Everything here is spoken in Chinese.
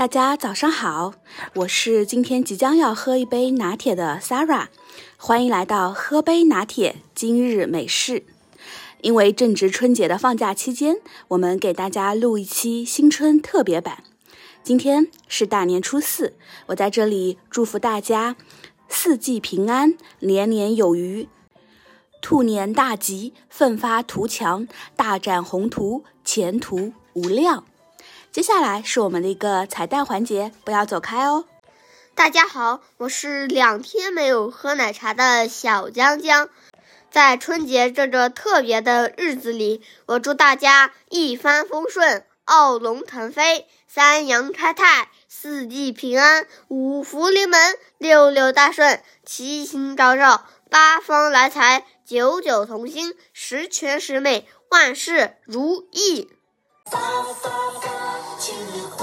大家早上好，我是今天即将要喝一杯拿铁的 Sarah，欢迎来到喝杯拿铁今日美事。因为正值春节的放假期间，我们给大家录一期新春特别版。今天是大年初四，我在这里祝福大家四季平安，年年有余，兔年大吉，奋发图强，大展宏图，前途无量。接下来是我们的一个彩蛋环节，不要走开哦。大家好，我是两天没有喝奶茶的小江江。在春节这个特别的日子里，我祝大家一帆风顺，傲龙腾飞，三阳开泰，四季平安，五福临门，六六大顺，七星高照，八方来财，九九同心，十全十美，万事如意。you.